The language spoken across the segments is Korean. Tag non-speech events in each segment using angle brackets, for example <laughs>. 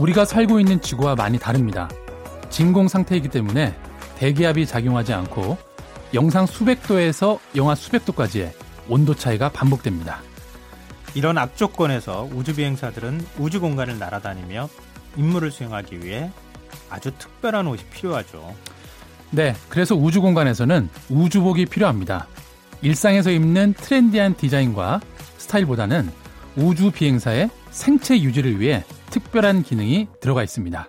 우리가 살고 있는 지구와 많이 다릅니다. 진공 상태이기 때문에 대기압이 작용하지 않고 영상 수백 도에서 영하 수백 도까지의 온도 차이가 반복됩니다. 이런 악조건에서 우주 비행사들은 우주 공간을 날아다니며 임무를 수행하기 위해 아주 특별한 옷이 필요하죠. 네, 그래서 우주 공간에서는 우주복이 필요합니다. 일상에서 입는 트렌디한 디자인과 스타일보다는 우주 비행사의 생체 유지를 위해 특별한 기능이 들어가 있습니다.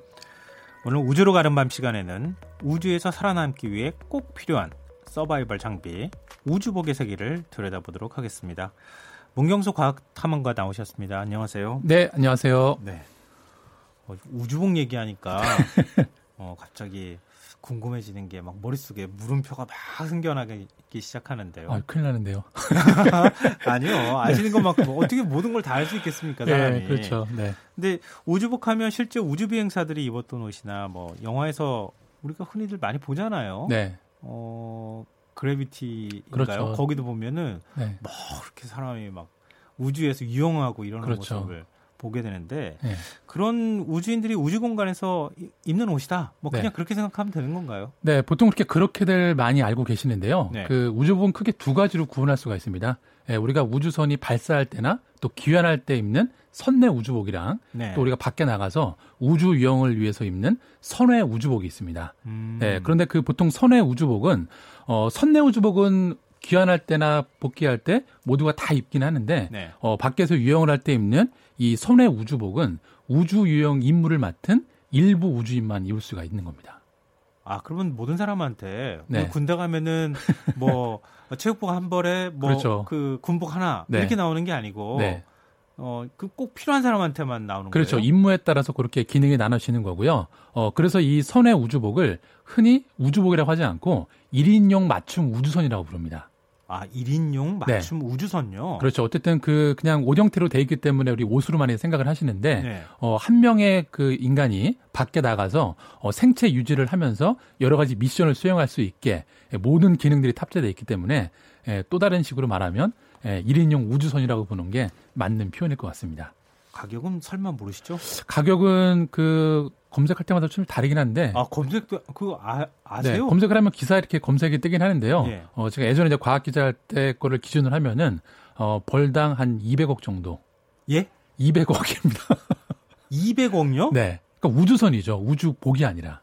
오늘 우주로 가는 밤 시간에는 우주에서 살아남기 위해 꼭 필요한 서바이벌 장비 우주복의 세계를 들여다보도록 하겠습니다. 문경수 과학탐험가 나오셨습니다. 안녕하세요. 네, 안녕하세요. 네. 어, 우주복 얘기하니까 <laughs> 어, 갑자기 궁금해지는 게 막 머릿속에 물음표가 막 생겨나기 시작하는데요. 아, 큰일 나는데요. <laughs> 아니요. 아시는 것만 뭐 어떻게 모든 걸 다 알 수 있겠습니까, 네, 사람이. 네, 그렇죠. 네. 근데 우주복 하면 실제 우주 비행사들이 입었던 옷이나 뭐 영화에서 우리가 흔히들 많이 보잖아요. 네. 어, 그래비티인가요? 그렇죠. 거기도 보면은 네. 뭐 이렇게 사람이 막 우주에서 유영하고 이러는 그렇죠. 모습을 보게 되는데 네. 그런 우주인들이 우주 공간에서 입는 옷이다. 뭐 그냥 네. 그렇게 생각하면 되는 건가요? 네, 보통 그렇게 그렇게들 많이 알고 계시는데요. 네. 그 우주복은 크게 두 가지로 구분할 수가 있습니다. 예, 우리가 우주선이 발사할 때나 또 귀환할 때 입는 선내 우주복이랑 네. 또 우리가 밖에 나가서 우주 유영을 위해서 입는 선외 우주복이 있습니다. 음. 네, 그런데 그 보통 선외 우주복은 어, 선내 우주복은 귀환할 때나 복귀할 때 모두가 다 입긴 하는데 네. 어, 밖에서 유영을 할 때 입는 이 선외 우주복은 우주 유영 임무를 맡은 일부 우주인만 입을 수가 있는 겁니다. 아 그러면 모든 사람한테 네. 군대 가면은 뭐 <laughs> 체육복 한 벌에 뭐그 그렇죠. 그 군복 하나 네. 이렇게 나오는 게 아니고 네. 어, 그 꼭 필요한 사람한테만 나오는 그렇죠. 거예요. 그렇죠. 임무에 따라서 그렇게 기능이 나눠지는 거고요. 어, 그래서 이 선의 우주복을 흔히 우주복이라고 하지 않고 1인용 맞춤 우주선이라고 부릅니다. 아, 1인용 맞춤 네. 우주선요? 그렇죠. 어쨌든 그 그냥 옷 형태로 돼 있기 때문에 우리 옷으로 많이 생각을 하시는데 네. 어, 한 명의 그 인간이 밖에 나가서 어, 생체 유지를 하면서 여러 가지 미션을 수행할 수 있게 모든 기능들이 탑재되어 있기 때문에 예, 또 다른 식으로 말하면 예, 1인용 우주선이라고 보는 게 맞는 표현일 것 같습니다. 가격은 설마 모르시죠? 가격은 그 검색할 때마다 좀 다르긴 한데. 아 검색도 그거 아, 아세요? 네, 검색을 하면 기사 이렇게 검색이 뜨긴 하는데요. 예. 어 제가 예전에 이제 과학 기자 할 때 거를 기준으로 하면은 어 벌당 한 200억 정도. 예? 200억입니다. 200억요? <laughs> 네. 그러니까 우주선이죠. 우주 복이 아니라.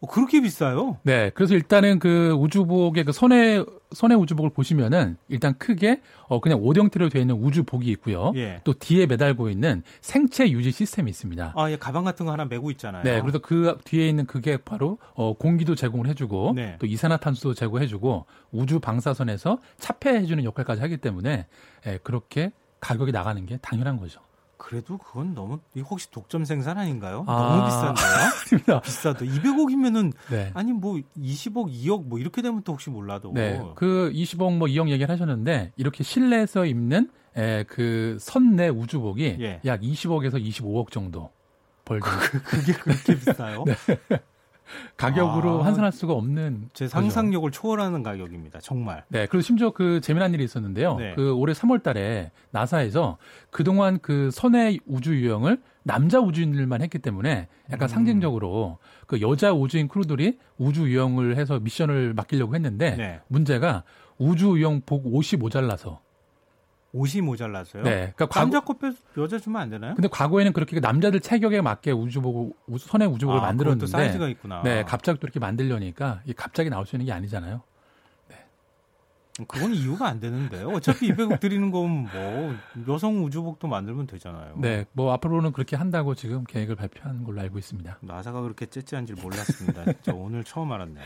어, 그렇게 비싸요? 네. 그래서 일단은 그 우주복의 그 선의 선의 우주복을 보시면은 일단 크게 어 그냥 옷 형태로 되어 있는 우주복이 있고요. 예. 또 뒤에 매달고 있는 생체 유지 시스템이 있습니다. 아, 예, 가방 같은 거 하나 메고 있잖아요. 네. 그래서 그 뒤에 있는 그게 바로 어 공기도 제공을 해 주고 네. 또 이산화탄소도 제공해 주고 우주 방사선에서 차폐해 주는 역할까지 하기 때문에 예, 그렇게 가격이 나가는 게 당연한 거죠. 그래도 그건 너무 혹시 독점 생산 아닌가요? 아, 너무 비싼데요? <laughs> 비싸도 200억이면은 네. 아니 뭐 20억, 2억 뭐 이렇게 되면 또 혹시 몰라도 네. 그 20억 뭐 2억 얘기를 하셨는데 이렇게 실내에서 입는 에, 그 선내 우주복이 예. 약 20억에서 25억 정도 벌죠. 그, 그게 그렇게 비싸요? <laughs> 네. 가격으로 아, 환산할 수가 없는 제 상상력을 거죠. 초월하는 가격입니다. 정말. 네, 그리고 심지어 그 재미난 일이 있었는데요. 네. 그 올해 3월 달에 나사에서 그동안 그 선해 우주 유형을 남자 우주인들만 했기 때문에 약간 음. 상징적으로 그 여자 우주인 크루들이 우주 유형을 해서 미션을 맡기려고 했는데 네. 문제가 우주 유형 복 옷이 모자라서 옷이 모자라서요. 네, 그러니까 남자 거 빼서 여자 주면 안 되나요? 근데 과거에는 그렇게 남자들 체격에 맞게 우주복 선의 우주복을 아, 만들었는데 사이즈가 있구나. 네, 갑자기 또 이렇게 만들려니까 갑자기 나올 수 있는 게 아니잖아요. 네. 그건 이유가 안 되는데요. 어차피 200억 드리는 거면 뭐 여성 우주복도 만들면 되잖아요. 네, 뭐 앞으로는 그렇게 한다고 지금 계획을 발표한 걸로 알고 있습니다. 나사가 그렇게 째째한 줄 몰랐습니다. 진짜 오늘 처음 알았네요.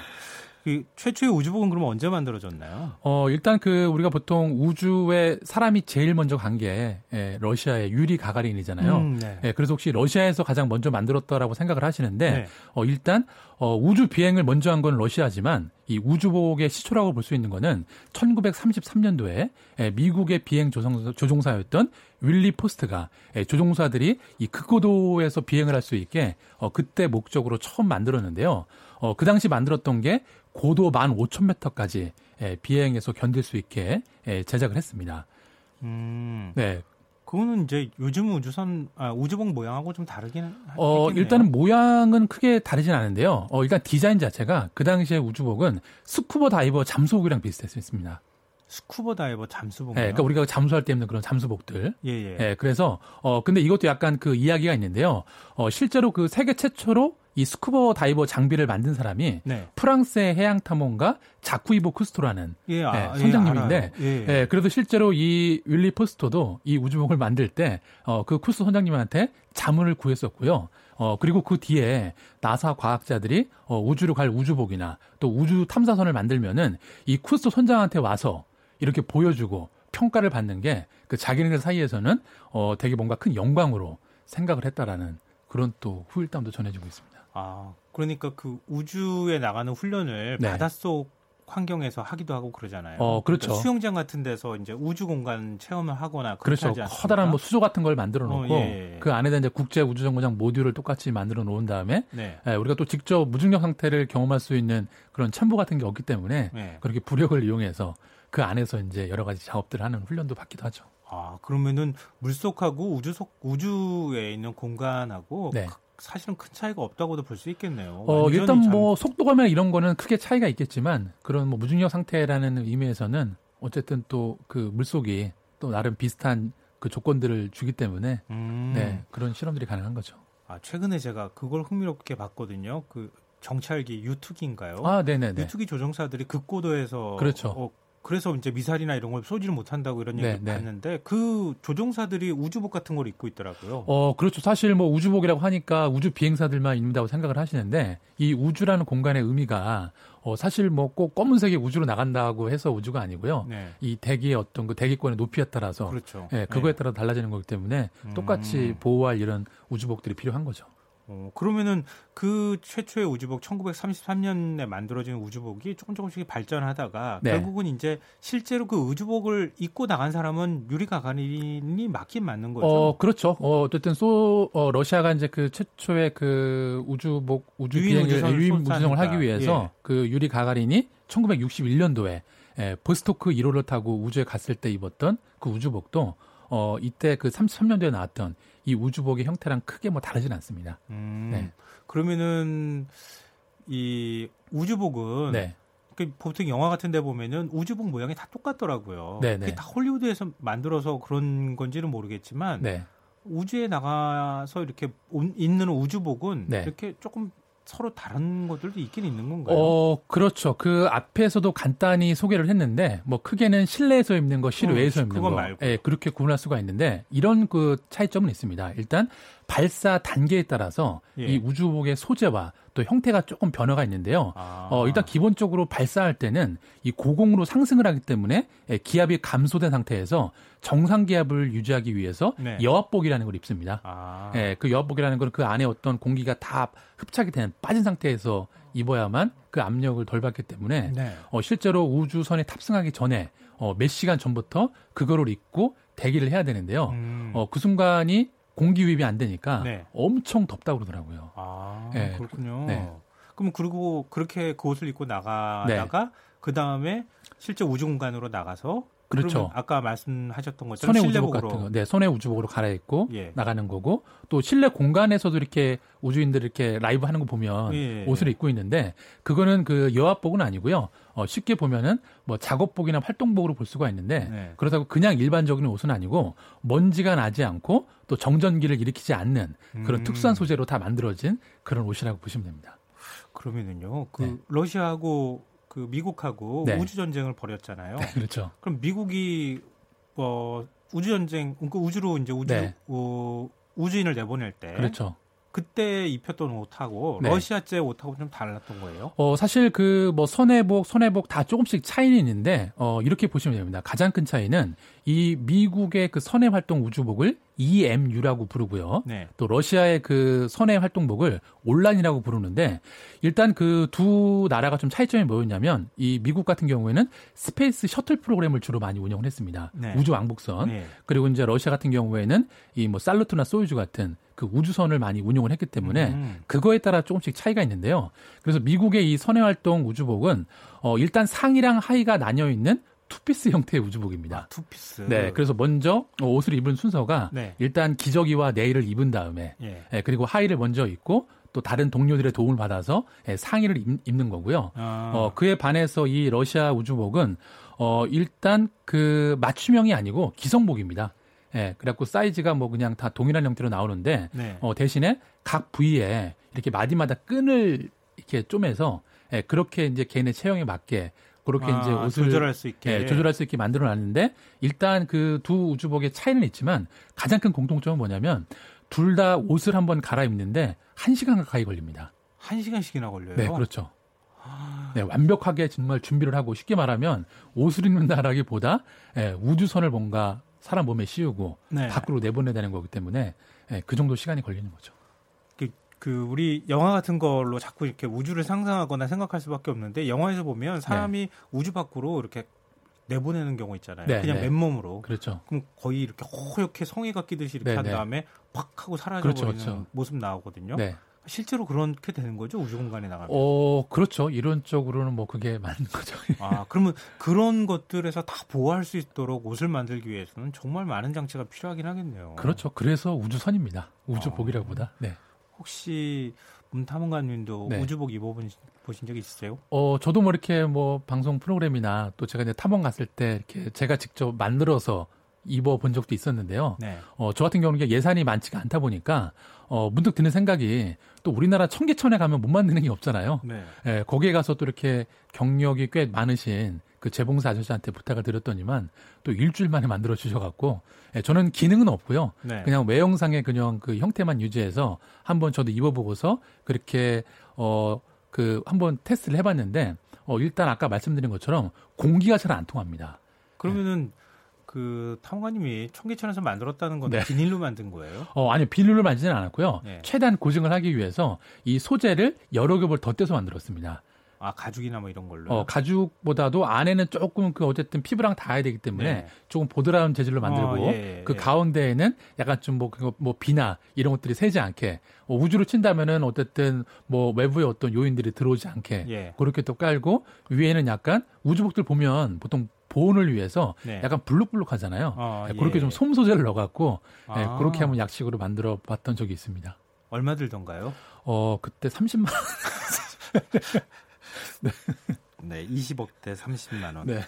그 최초의 우주복은 그러면 언제 만들어졌나요? 어, 일단 그 우리가 보통 우주에 사람이 제일 먼저 간게 예, 러시아의 유리 가가린이잖아요. 음, 네. 예, 그래서 혹시 러시아에서 가장 먼저 만들었다라고 생각을 하시는데 네. 어, 일단 어, 우주 비행을 먼저 한 건 러시아지만 이 우주복의 시초라고 볼 수 있는 거는 1933년도에 예, 미국의 비행 조종사, 였던 윌리 포스트가 예, 조종사들이 이 극고도에서 비행을 할 수 있게 어, 그때 목적으로 처음 만들었는데요. 어, 그 당시 만들었던 게 고도 15,000m까지 예, 비행해서 견딜 수 있게 예, 제작을 했습니다. 음. 네. 그거는 이제 요즘 우주선 아, 우주복 모양하고 좀 다르긴 어 있겠네요. 일단은 모양은 크게 다르진 않은데요. 어 일단 디자인 자체가 그 당시에 우주복은 스쿠버 다이버 잠수복이랑 비슷했습니다. 스쿠버 다이버 잠수복. 네, 그러니까 우리가 잠수할 때 입는 그런 잠수복들. 예, 예. 예, 그래서 어 근데 이것도 약간 그 이야기가 있는데요. 어 실제로 그 세계 최초로 이 스쿠버 다이버 장비를 만든 사람이 네. 프랑스의 해양 탐험가 자크 이브 쿠스토라는 예, 아, 예, 선장님인데, 예, 예, 예, 그래도 실제로 이 와일리 포스트도 이 우주복을 만들 때 어, 그 쿠스토 선장님한테 자문을 구했었고요. 어, 그리고 그 뒤에 나사 과학자들이 어, 우주로 갈 우주복이나 또 우주 탐사선을 만들면은 이 쿠스 선장한테 와서 이렇게 보여주고 평가를 받는 게 그 자기네들 사이에서는 어, 되게 뭔가 큰 영광으로 생각을 했다라는 그런 또 후일담도 전해지고 있습니다. 아, 그러니까 그 우주에 나가는 훈련을 네. 바닷속 환경에서 하기도 하고 그러잖아요. 어, 그렇죠. 그러니까 수영장 같은 데서 이제 우주 공간 체험을 하거나 그렇죠. 커다란 뭐 수조 같은 걸 만들어 놓고 어, 예, 예. 그 안에다 이제 국제 우주 정거장 모듈을 똑같이 만들어 놓은 다음에 네. 예, 우리가 또 직접 무중력 상태를 경험할 수 있는 그런 챔버 같은 게 없기 때문에 네. 그렇게 부력을 이용해서 그 안에서 이제 여러 가지 작업들을 하는 훈련도 받기도 하죠. 아, 그러면은 물속하고 우주 속 우주에 있는 공간하고 네. 사실은 큰 차이가 없다고도 볼 수 있겠네요. 어, 일단 뭐 잘... 속도감이나 이런 거는 크게 차이가 있겠지만 그런 뭐 무중력 상태라는 의미에서는 어쨌든 또 그 물속이 또 나름 비슷한 그 조건들을 주기 때문에 음. 네, 그런 실험들이 가능한 거죠. 아, 최근에 제가 그걸 흥미롭게 봤거든요. 그 정찰기 유투기인가요? 아, 네네네. 유투기 조종사들이 극고도에서 그렇죠. 어, 그래서 이제 미사일이나 이런 걸 쏘지를 못한다고 이런 얘기 네, 네. 봤는데 그 조종사들이 우주복 같은 걸 입고 있더라고요. 어, 그렇죠. 사실 뭐 우주복이라고 하니까 우주 비행사들만 입는다고 생각을 하시는데 이 우주라는 공간의 의미가 어, 사실 뭐 꼭 검은색이 우주로 나간다고 해서 우주가 아니고요. 네. 이 대기의 어떤 그 대기권의 높이에 따라서 그렇죠. 예, 그거에 네. 따라 달라지는 거기 때문에 똑같이 음. 보호할 이런 우주복들이 필요한 거죠. 어, 그러면은 그 최초의 우주복 1933년에 만들어진 우주복이 조금 조금씩 발전하다가 네. 결국은 이제 실제로 그 우주복을 입고 나간 사람은 유리 가가린이 맞긴 맞는 거죠. 어, 그렇죠. 어, 어쨌든 소 어, 러시아가 이제 그 최초의 그 우주복 우주 비행을 유인 우주선을 하기 위해서 예. 그 유리 가가린이 1961년도에 예, 보스토크 1호를 타고 우주에 갔을 때 입었던 그 우주복도 어, 이때 그 33년도에 나왔던 이 우주복의 형태랑 크게 뭐 다르진 않습니다. 음, 네. 그러면은 이 우주복은 네. 그 보통 영화 같은 데 보면은 우주복 모양이 다 똑같더라고요. 네, 그게 네. 다 할리우드에서 만들어서 그런 건지는 모르겠지만 네. 우주에 나가서 이렇게 있는 우주복은 네. 이렇게 조금 서로 다른 것들도 있긴 있는 건가요? 어, 그렇죠. 그 앞에서도 간단히 소개를 했는데 뭐 크게는 실내에서 입는 거, 실외에서 어, 입는 거, 말고. 예, 그렇게 구분할 수가 있는데 이런 그 차이점은 있습니다. 일단 발사 단계에 따라서 예. 이 우주복의 소재와 또 형태가 조금 변화가 있는데요. 아. 어, 일단 기본적으로 발사할 때는 이 고공으로 상승을 하기 때문에 예, 기압이 감소된 상태에서 정상 기압을 유지하기 위해서 네. 여압복이라는 걸 입습니다. 아. 예, 그 여압복이라는 건 그 안에 어떤 공기가 다 흡착이 된 빠진 상태에서 입어야만 그 압력을 덜 받기 때문에 네. 어, 실제로 우주선에 탑승하기 전에 어, 몇 시간 전부터 그거를 입고 대기를 해야 되는데요. 음. 어, 그 순간이 공기 유입이 안 되니까 네. 엄청 덥다고 그러더라고요. 아, 네. 그렇군요. 네. 그럼 그리고 그렇게 그 옷을 입고 나가다가 네. 그 다음에 실제 우주 공간으로 나가서 그렇죠. 아까 말씀하셨던 것처럼 손해 우주복 같은 거, 네, 손해 우주복으로 갈아입고 예. 나가는 거고 또 실내 공간에서도 이렇게 우주인들 이렇게 라이브 하는 거 보면 예. 옷을 입고 있는데 그거는 그 여합복은 아니고요. 어, 쉽게 보면은 뭐 작업복이나 활동복으로 볼 수가 있는데 네. 그렇다고 그냥 일반적인 옷은 아니고 먼지가 나지 않고 또 정전기를 일으키지 않는 그런 음. 특수한 소재로 다 만들어진 그런 옷이라고 보시면 됩니다. 그러면은요, 그 네. 러시아하고 그 미국하고 네. 우주 전쟁을 벌였잖아요. 네, 그렇죠. 그럼 미국이 어 우주 전쟁 그 우주로 이제 우주 네. 어, 우주인을 내보낼 때 그렇죠. 그때 입혔던 옷하고 네. 러시아제 옷하고 좀 달랐던 거예요? 어, 사실 그 뭐 선해복, 손해복 다 조금씩 차이는 있는데 어, 이렇게 보시면 됩니다. 가장 큰 차이는 이 미국의 그 선외 활동 우주복을 EMU라고 부르고요. 네. 또 러시아의 그 선외 활동복을 올란이라고 부르는데 일단 그 두 나라가 좀 차이점이 뭐였냐면 이 미국 같은 경우에는 스페이스 셔틀 프로그램을 주로 많이 운영을 했습니다. 네. 우주 왕복선. 네. 그리고 이제 러시아 같은 경우에는 이 뭐 살루트나 소유즈 같은 그 우주선을 많이 운용을 했기 때문에 음. 그거에 따라 조금씩 차이가 있는데요. 그래서 미국의 이 선외 활동 우주복은 어 일단 상이랑 하의가 나뉘어 있는 투피스 형태의 우주복입니다. 아, 투피스. 네, 그래서 먼저 옷을 입는 순서가 네. 일단 기저귀와 내의를 입은 다음에 예. 예, 그리고 하의를 먼저 입고 또 다른 동료들의 도움을 받아서 예, 상의를 입는 거고요. 아. 어, 그에 반해서 이 러시아 우주복은 어, 일단 그 맞춤형이 아니고 기성복입니다. 예, 그래갖고 사이즈가 뭐 그냥 다 동일한 형태로 나오는데 네. 어, 대신에 각 부위에 이렇게 마디마다 끈을 이렇게 쪼매서 예, 그렇게 이제 개인의 체형에 맞게 그렇게 아, 이제 옷을 조절할 수 있게 예, 조절할 수 있게 만들어 놨는데 일단 그 두 우주복의 차이는 있지만 가장 큰 공통점은 뭐냐면 둘 다 옷을 한번 갈아입는데 1시간 가까이 걸립니다. 1시간씩이나 걸려요. 네, 그렇죠. 네, 완벽하게 정말 준비를 하고 쉽게 말하면 옷을 입는다라기보다 예, 우주선을 뭔가 사람 몸에 씌우고 네. 밖으로 내보내야 되는 거기 때문에 예, 그 정도 시간이 걸리는 거죠. 그, 그 우리 영화 같은 걸로 자꾸 이렇게 우주를 상상하거나 생각할 수밖에 없는데 영화에서 보면 사람이 네. 우주 밖으로 이렇게 내보내는 경우 있잖아요. 네, 그냥 네. 맨몸으로. 그렇죠. 그럼 거의 이렇게 허옇게 성의가 끼듯이 이렇게 네, 한 네. 다음에 팍 하고 사라져버리는 그렇죠, 그렇죠. 모습 나오거든요. 네. 실제로 그렇게 되는 거죠 우주 공간에 나가면? 어 그렇죠 이론적으로는 뭐 그게 맞는 거죠. <laughs> 아 그러면 그런 것들에서 다 보호할 수 있도록 옷을 만들기 위해서는 정말 많은 장치가 필요하긴 하겠네요. 그렇죠. 그래서 우주선입니다. 우주복이라보다. 아, 네. 혹시 문탐험가님도 네. 우주복 입어보신 보신 적 있으세요? 어 저도 뭐 이렇게 뭐 방송 프로그램이나 또 제가 이제 탐험 갔을 때 이렇게 제가 직접 만들어서 입어 본 적도 있었는데요. 네. 어, 저 같은 경우는 예산이 많지가 않다 보니까 어, 문득 드는 생각이 또 우리나라 청계천에 가면 못 만드는 게 없잖아요. 네. 예, 거기에 가서 또 이렇게 경력이 꽤 많으신 그 재봉사 아저씨한테 부탁을 드렸더니만 또 일주일 만에 만들어 주셔갖고 예, 저는 기능은 없고요. 네. 그냥 외형상의 그냥 그 형태만 유지해서 한번 저도 입어보고서 그렇게 어 그 한번 테스트를 해봤는데 어 일단 아까 말씀드린 것처럼 공기가 잘 안 통합니다. 그러면은 네. 그 탐험가님이 청계천에서 만들었다는 건 네. 비닐로 만든 거예요? 어, 아니요. 비닐로 만지는 않았고요. 네. 최대한 고증을 하기 위해서 이 소재를 여러 겹을 덧대서 만들었습니다. 아 가죽이나 뭐 이런 걸로. 어 가죽보다도 안에는 조금 그 어쨌든 피부랑 닿아야 되기 때문에 네. 조금 보드라운 재질로 만들고 어, 예, 예. 그 가운데에는 약간 좀뭐 뭐 비나 이런 것들이 새지 않게 어, 우주로 친다면은 어쨌든 뭐 외부의 어떤 요인들이 들어오지 않게 예. 그렇게 또 깔고 위에는 약간 우주복들 보면 보통 보온을 위해서 네. 약간 불룩불룩하잖아요. 어, 네, 그렇게 좀 솜 소재를 넣어갖고 네, 아. 네, 그렇게 한번 약식으로 만들어 봤던 적이 있습니다. 얼마 들던가요? 어 그때 30만 원. <laughs> <laughs> 네. 네, 20억 대 30만 원. 네.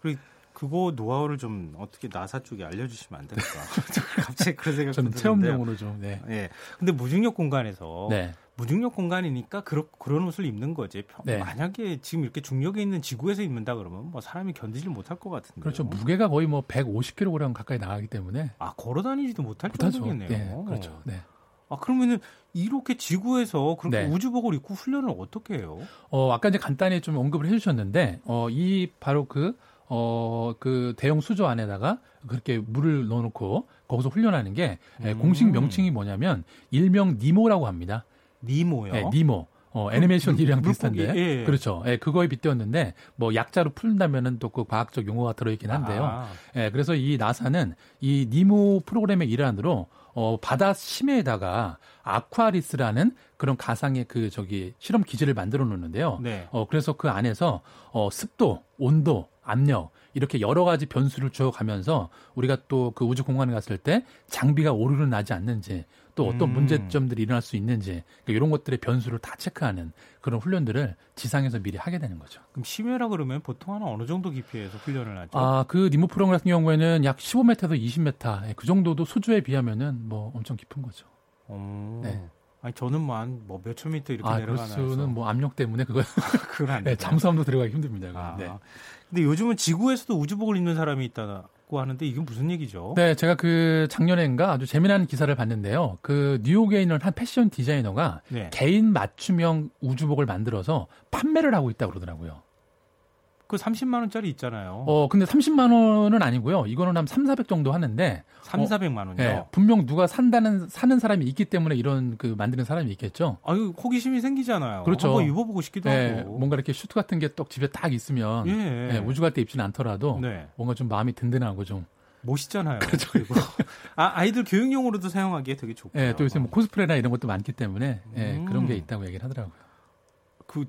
그리고 그거 노하우를 좀 어떻게 나사 쪽에 알려주시면 안 될까? <laughs> 갑자기 그런 생각 저는 체험용으로 좀. 네. 예. 근데 무중력 공간에서 네. 무중력 공간이니까 그런 그런 옷을 입는 거지. 네. 만약에 지금 이렇게 중력에 있는 지구에서 입는다 그러면 뭐 사람이 견디질 못할 것 같은데. 그렇죠. 무게가 거의 뭐 150kg 가까이 나가기 때문에. 아 걸어 다니지도 못할 정도겠네요. 네, 그렇죠. 네. 아 그러면은 이렇게 지구에서 그렇게 네. 우주복을 입고 훈련을 어떻게 해요? 어 아까 이제 간단히 좀 언급을 해주셨는데 어이 바로 그 어, 그 대형 수조 안에다가 그렇게 물을 넣어놓고 거기서 훈련하는 게 음. 공식 명칭이 뭐냐면 일명 니모라고 합니다. 니모요? 네, 니모. 어, 애니메이션 물, 이랑 비슷한데. 예, 예. 그렇죠. 예, 그거에 빗대었는데, 뭐, 약자로 풀다면은 또 그 과학적 용어가 들어있긴 한데요. 아. 예, 그래서 이 나사는 이 니모 프로그램의 일환으로, 어, 바다 심해에다가 아쿠아리스라는 그런 가상의 그 저기 실험 기지를 만들어 놓는데요. 네. 어, 그래서 그 안에서, 어, 습도, 온도, 압력, 이렇게 여러 가지 변수를 주어가면서 우리가 또 그 우주 공간에 갔을 때 장비가 오류는 나지 않는지 또 어떤 음. 문제점들이 일어날 수 있는지 그러니까 이런 것들의 변수를 다 체크하는 그런 훈련들을 지상에서 미리 하게 되는 거죠. 그럼 심해라 그러면 보통 한 어느 정도 깊이에서 훈련을 하죠? 아, 그 니모 프로그램 같은 경우에는 약 15m에서 20m 그 정도도 수주에 비하면은 뭐 엄청 깊은 거죠. 오. 네. 아니 저는 뭐 한 몇천 미터 이렇게 아, 내려가나요? 수는 뭐 압력 때문에 그거 <laughs> 그건 안 네, 잠수함도 들어가기 힘듭니다. 아. 네. 근데 요즘은 지구에서도 우주복을 입는 사람이 있다고 하는데 이게 무슨 얘기죠? 네, 제가 그 작년엔가 아주 재미난 기사를 봤는데요. 그 뉴욕에 있는 한 패션 디자이너가 네. 개인 맞춤형 우주복을 만들어서 판매를 하고 있다고 그러더라고요. 그 30만 원짜리 있잖아요. 어, 근데 30만 원은 아니고요. 이거는 한 3, 400 정도 하는데 3, 400만 원이요. 네, 분명 누가 산다는 사는 사람이 있기 때문에 이런 그 만드는 사람이 있겠죠. 아유, 호기심이 생기잖아요. 그렇죠. 한번 입어 보고 싶기도 네, 하고. 뭔가 이렇게 슈트 같은 게 떡 집에 딱 있으면 예. 네, 우주 갈 때 입지는 않더라도 네. 뭔가 좀 마음이 든든하고 좀 멋있잖아요. 그렇죠. 그리고 아, 아이들 교육용으로도 사용하기에 되게 좋고. 네, 또 요새 뭐 코스프레나 이런 것도 많기 때문에 네, 음. 그런 게 있다고 얘기를 하더라고요. 그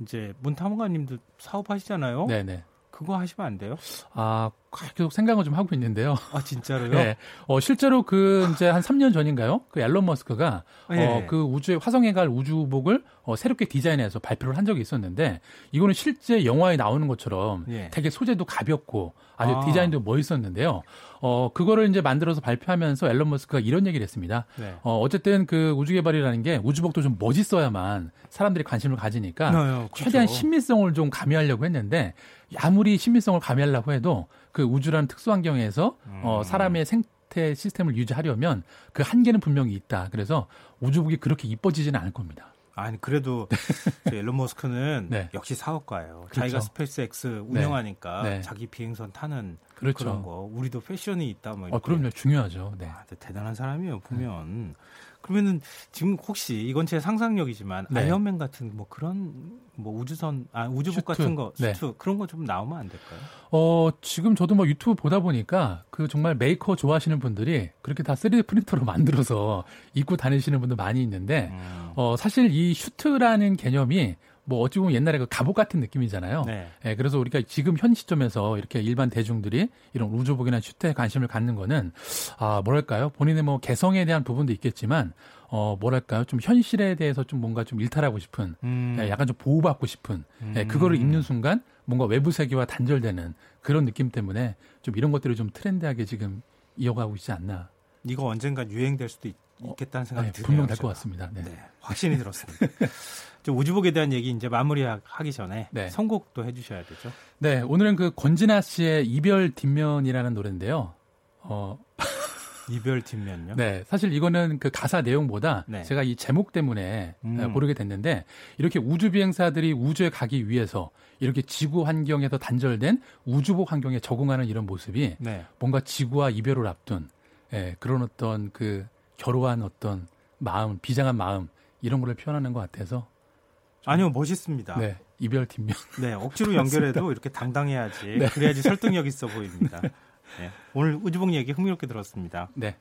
이제 문탐험가님도 사업하시잖아요. 네네. 그거 하시면 안 돼요? 아, 계속 생각을 좀 하고 있는데요. 아, 진짜로요? <laughs> 네. 어, 실제로 그 이제 한 3년 전인가요? 그 앨런 머스크가 네. 어, 그 우주에 화성에 갈 우주복을 어, 새롭게 디자인해서 발표를 한 적이 있었는데 이거는 실제 영화에 나오는 것처럼 네. 되게 소재도 가볍고 아주 아. 디자인도 멋있었는데요. 어, 그거를 이제 만들어서 발표하면서 앨런 머스크가 이런 얘기를 했습니다. 네. 어, 어쨌든 그 우주 개발이라는 게 우주복도 좀 멋있어야만 사람들이 관심을 가지니까 네, 그렇죠. 최대한 신미성을 좀 가미하려고 했는데 아무리 신미성을 가미하려고 해도 그 우주라는 특수 환경에서 음. 어, 사람의 생태 시스템을 유지하려면 그 한계는 분명히 있다. 그래서 우주복이 그렇게 이뻐지지는 않을 겁니다. 아니 그래도 <laughs> 일론 머스크는 네. 역시 사업가예요. 그렇죠. 자기가 스페이스X 네. 운영하니까 네. 자기 비행선 타는 그렇죠. 그런 거 우리도 패션이 있다 뭐. 아, 그럼요 중요하죠. 네. 아, 대단한 사람이에요 보면. 그러면은 지금 혹시 이건 제 상상력이지만 네. 아이언맨 같은 뭐 그런 뭐 우주선 아 우주복 슈트. 같은 거 네. 슈트 네. 그런 거 좀 나오면 안 될까요? 어 지금 저도 뭐 유튜브 보다 보니까 그 정말 메이커 좋아하시는 분들이 그렇게 다 3D 프린터로 <laughs> 만들어서 입고 다니시는 분들 많이 있는데 음. 어 사실 이 슈트라는 개념이 뭐 어찌 보면 옛날에 그 갑옷 같은 느낌이잖아요. 네. 예, 그래서 우리가 지금 현 시점에서 이렇게 일반 대중들이 이런 우주복이나 슈트에 관심을 갖는 거는 아 뭐랄까요 본인의 뭐 개성에 대한 부분도 있겠지만 어 뭐랄까요 좀 현실에 대해서 좀 뭔가 좀 일탈하고 싶은 음. 예, 약간 좀 보호받고 싶은 음. 예, 그거를 입는 순간 뭔가 외부 세계와 단절되는 그런 느낌 때문에 좀 이런 것들을 좀 트렌디하게 지금 이어가고 있지 않나. 이거 언젠가 유행될 수도 있, 겠다는 생각이 어, 네, 드네요. 분명 될 것 같습니다. 네. 네 확신이 들었습니다. <laughs> 우주복에 대한 얘기 이제 마무리하기 전에 네. 선곡도 해주셔야 되죠. 네, 오늘은 그 권진아 씨의 이별 뒷면이라는 노래인데요. 어. <laughs> 이별 뒷면요? 네, 사실 이거는 그 가사 내용보다 네. 제가 이 제목 때문에 음. 고르게 됐는데 이렇게 우주 비행사들이 우주에 가기 위해서 이렇게 지구 환경에서 단절된 우주복 환경에 적응하는 이런 모습이 네. 뭔가 지구와 이별을 앞둔 예, 그런 어떤 그 결호한 어떤 마음, 비장한 마음 이런 거를 표현하는 것 같아서 아니요, 멋있습니다. 네, 이별 뒷면. 네, 억지로 연결해도 이렇게 당당해야지. 네. 그래야지 설득력 있어 보입니다. <laughs> 네, 오늘 우주복 얘기 흥미롭게 들었습니다. 네.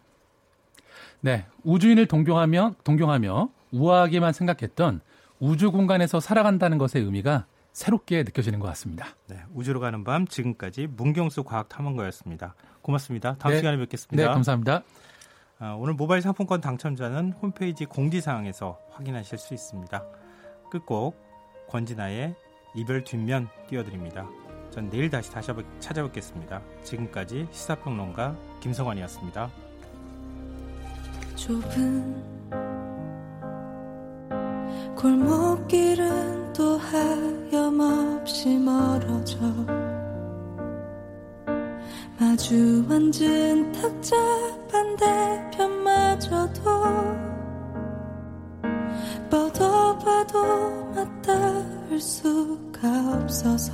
네, 우주인을 동경하며 동경하며 우아하게만 생각했던 우주 공간에서 살아간다는 것의 의미가 새롭게 느껴지는 것 같습니다. 네, 우주로 가는 밤 지금까지 문경수 과학탐험가였습니다. 고맙습니다. 다음 네. 시간에 뵙겠습니다. 네, 감사합니다. 아, 오늘 모바일 상품권 당첨자는 홈페이지 공지사항에서 확인하실 수 있습니다. 끝곡 권진아의 이별 뒷면 띄워드립니다. 전 내일 다시 다시 찾아뵙겠습니다. 지금까지 시사평론가 김성환이었습니다. 좁은 골목길은 또 하염없이 멀어져 마주 앉은 탁자 반대 수가 없어서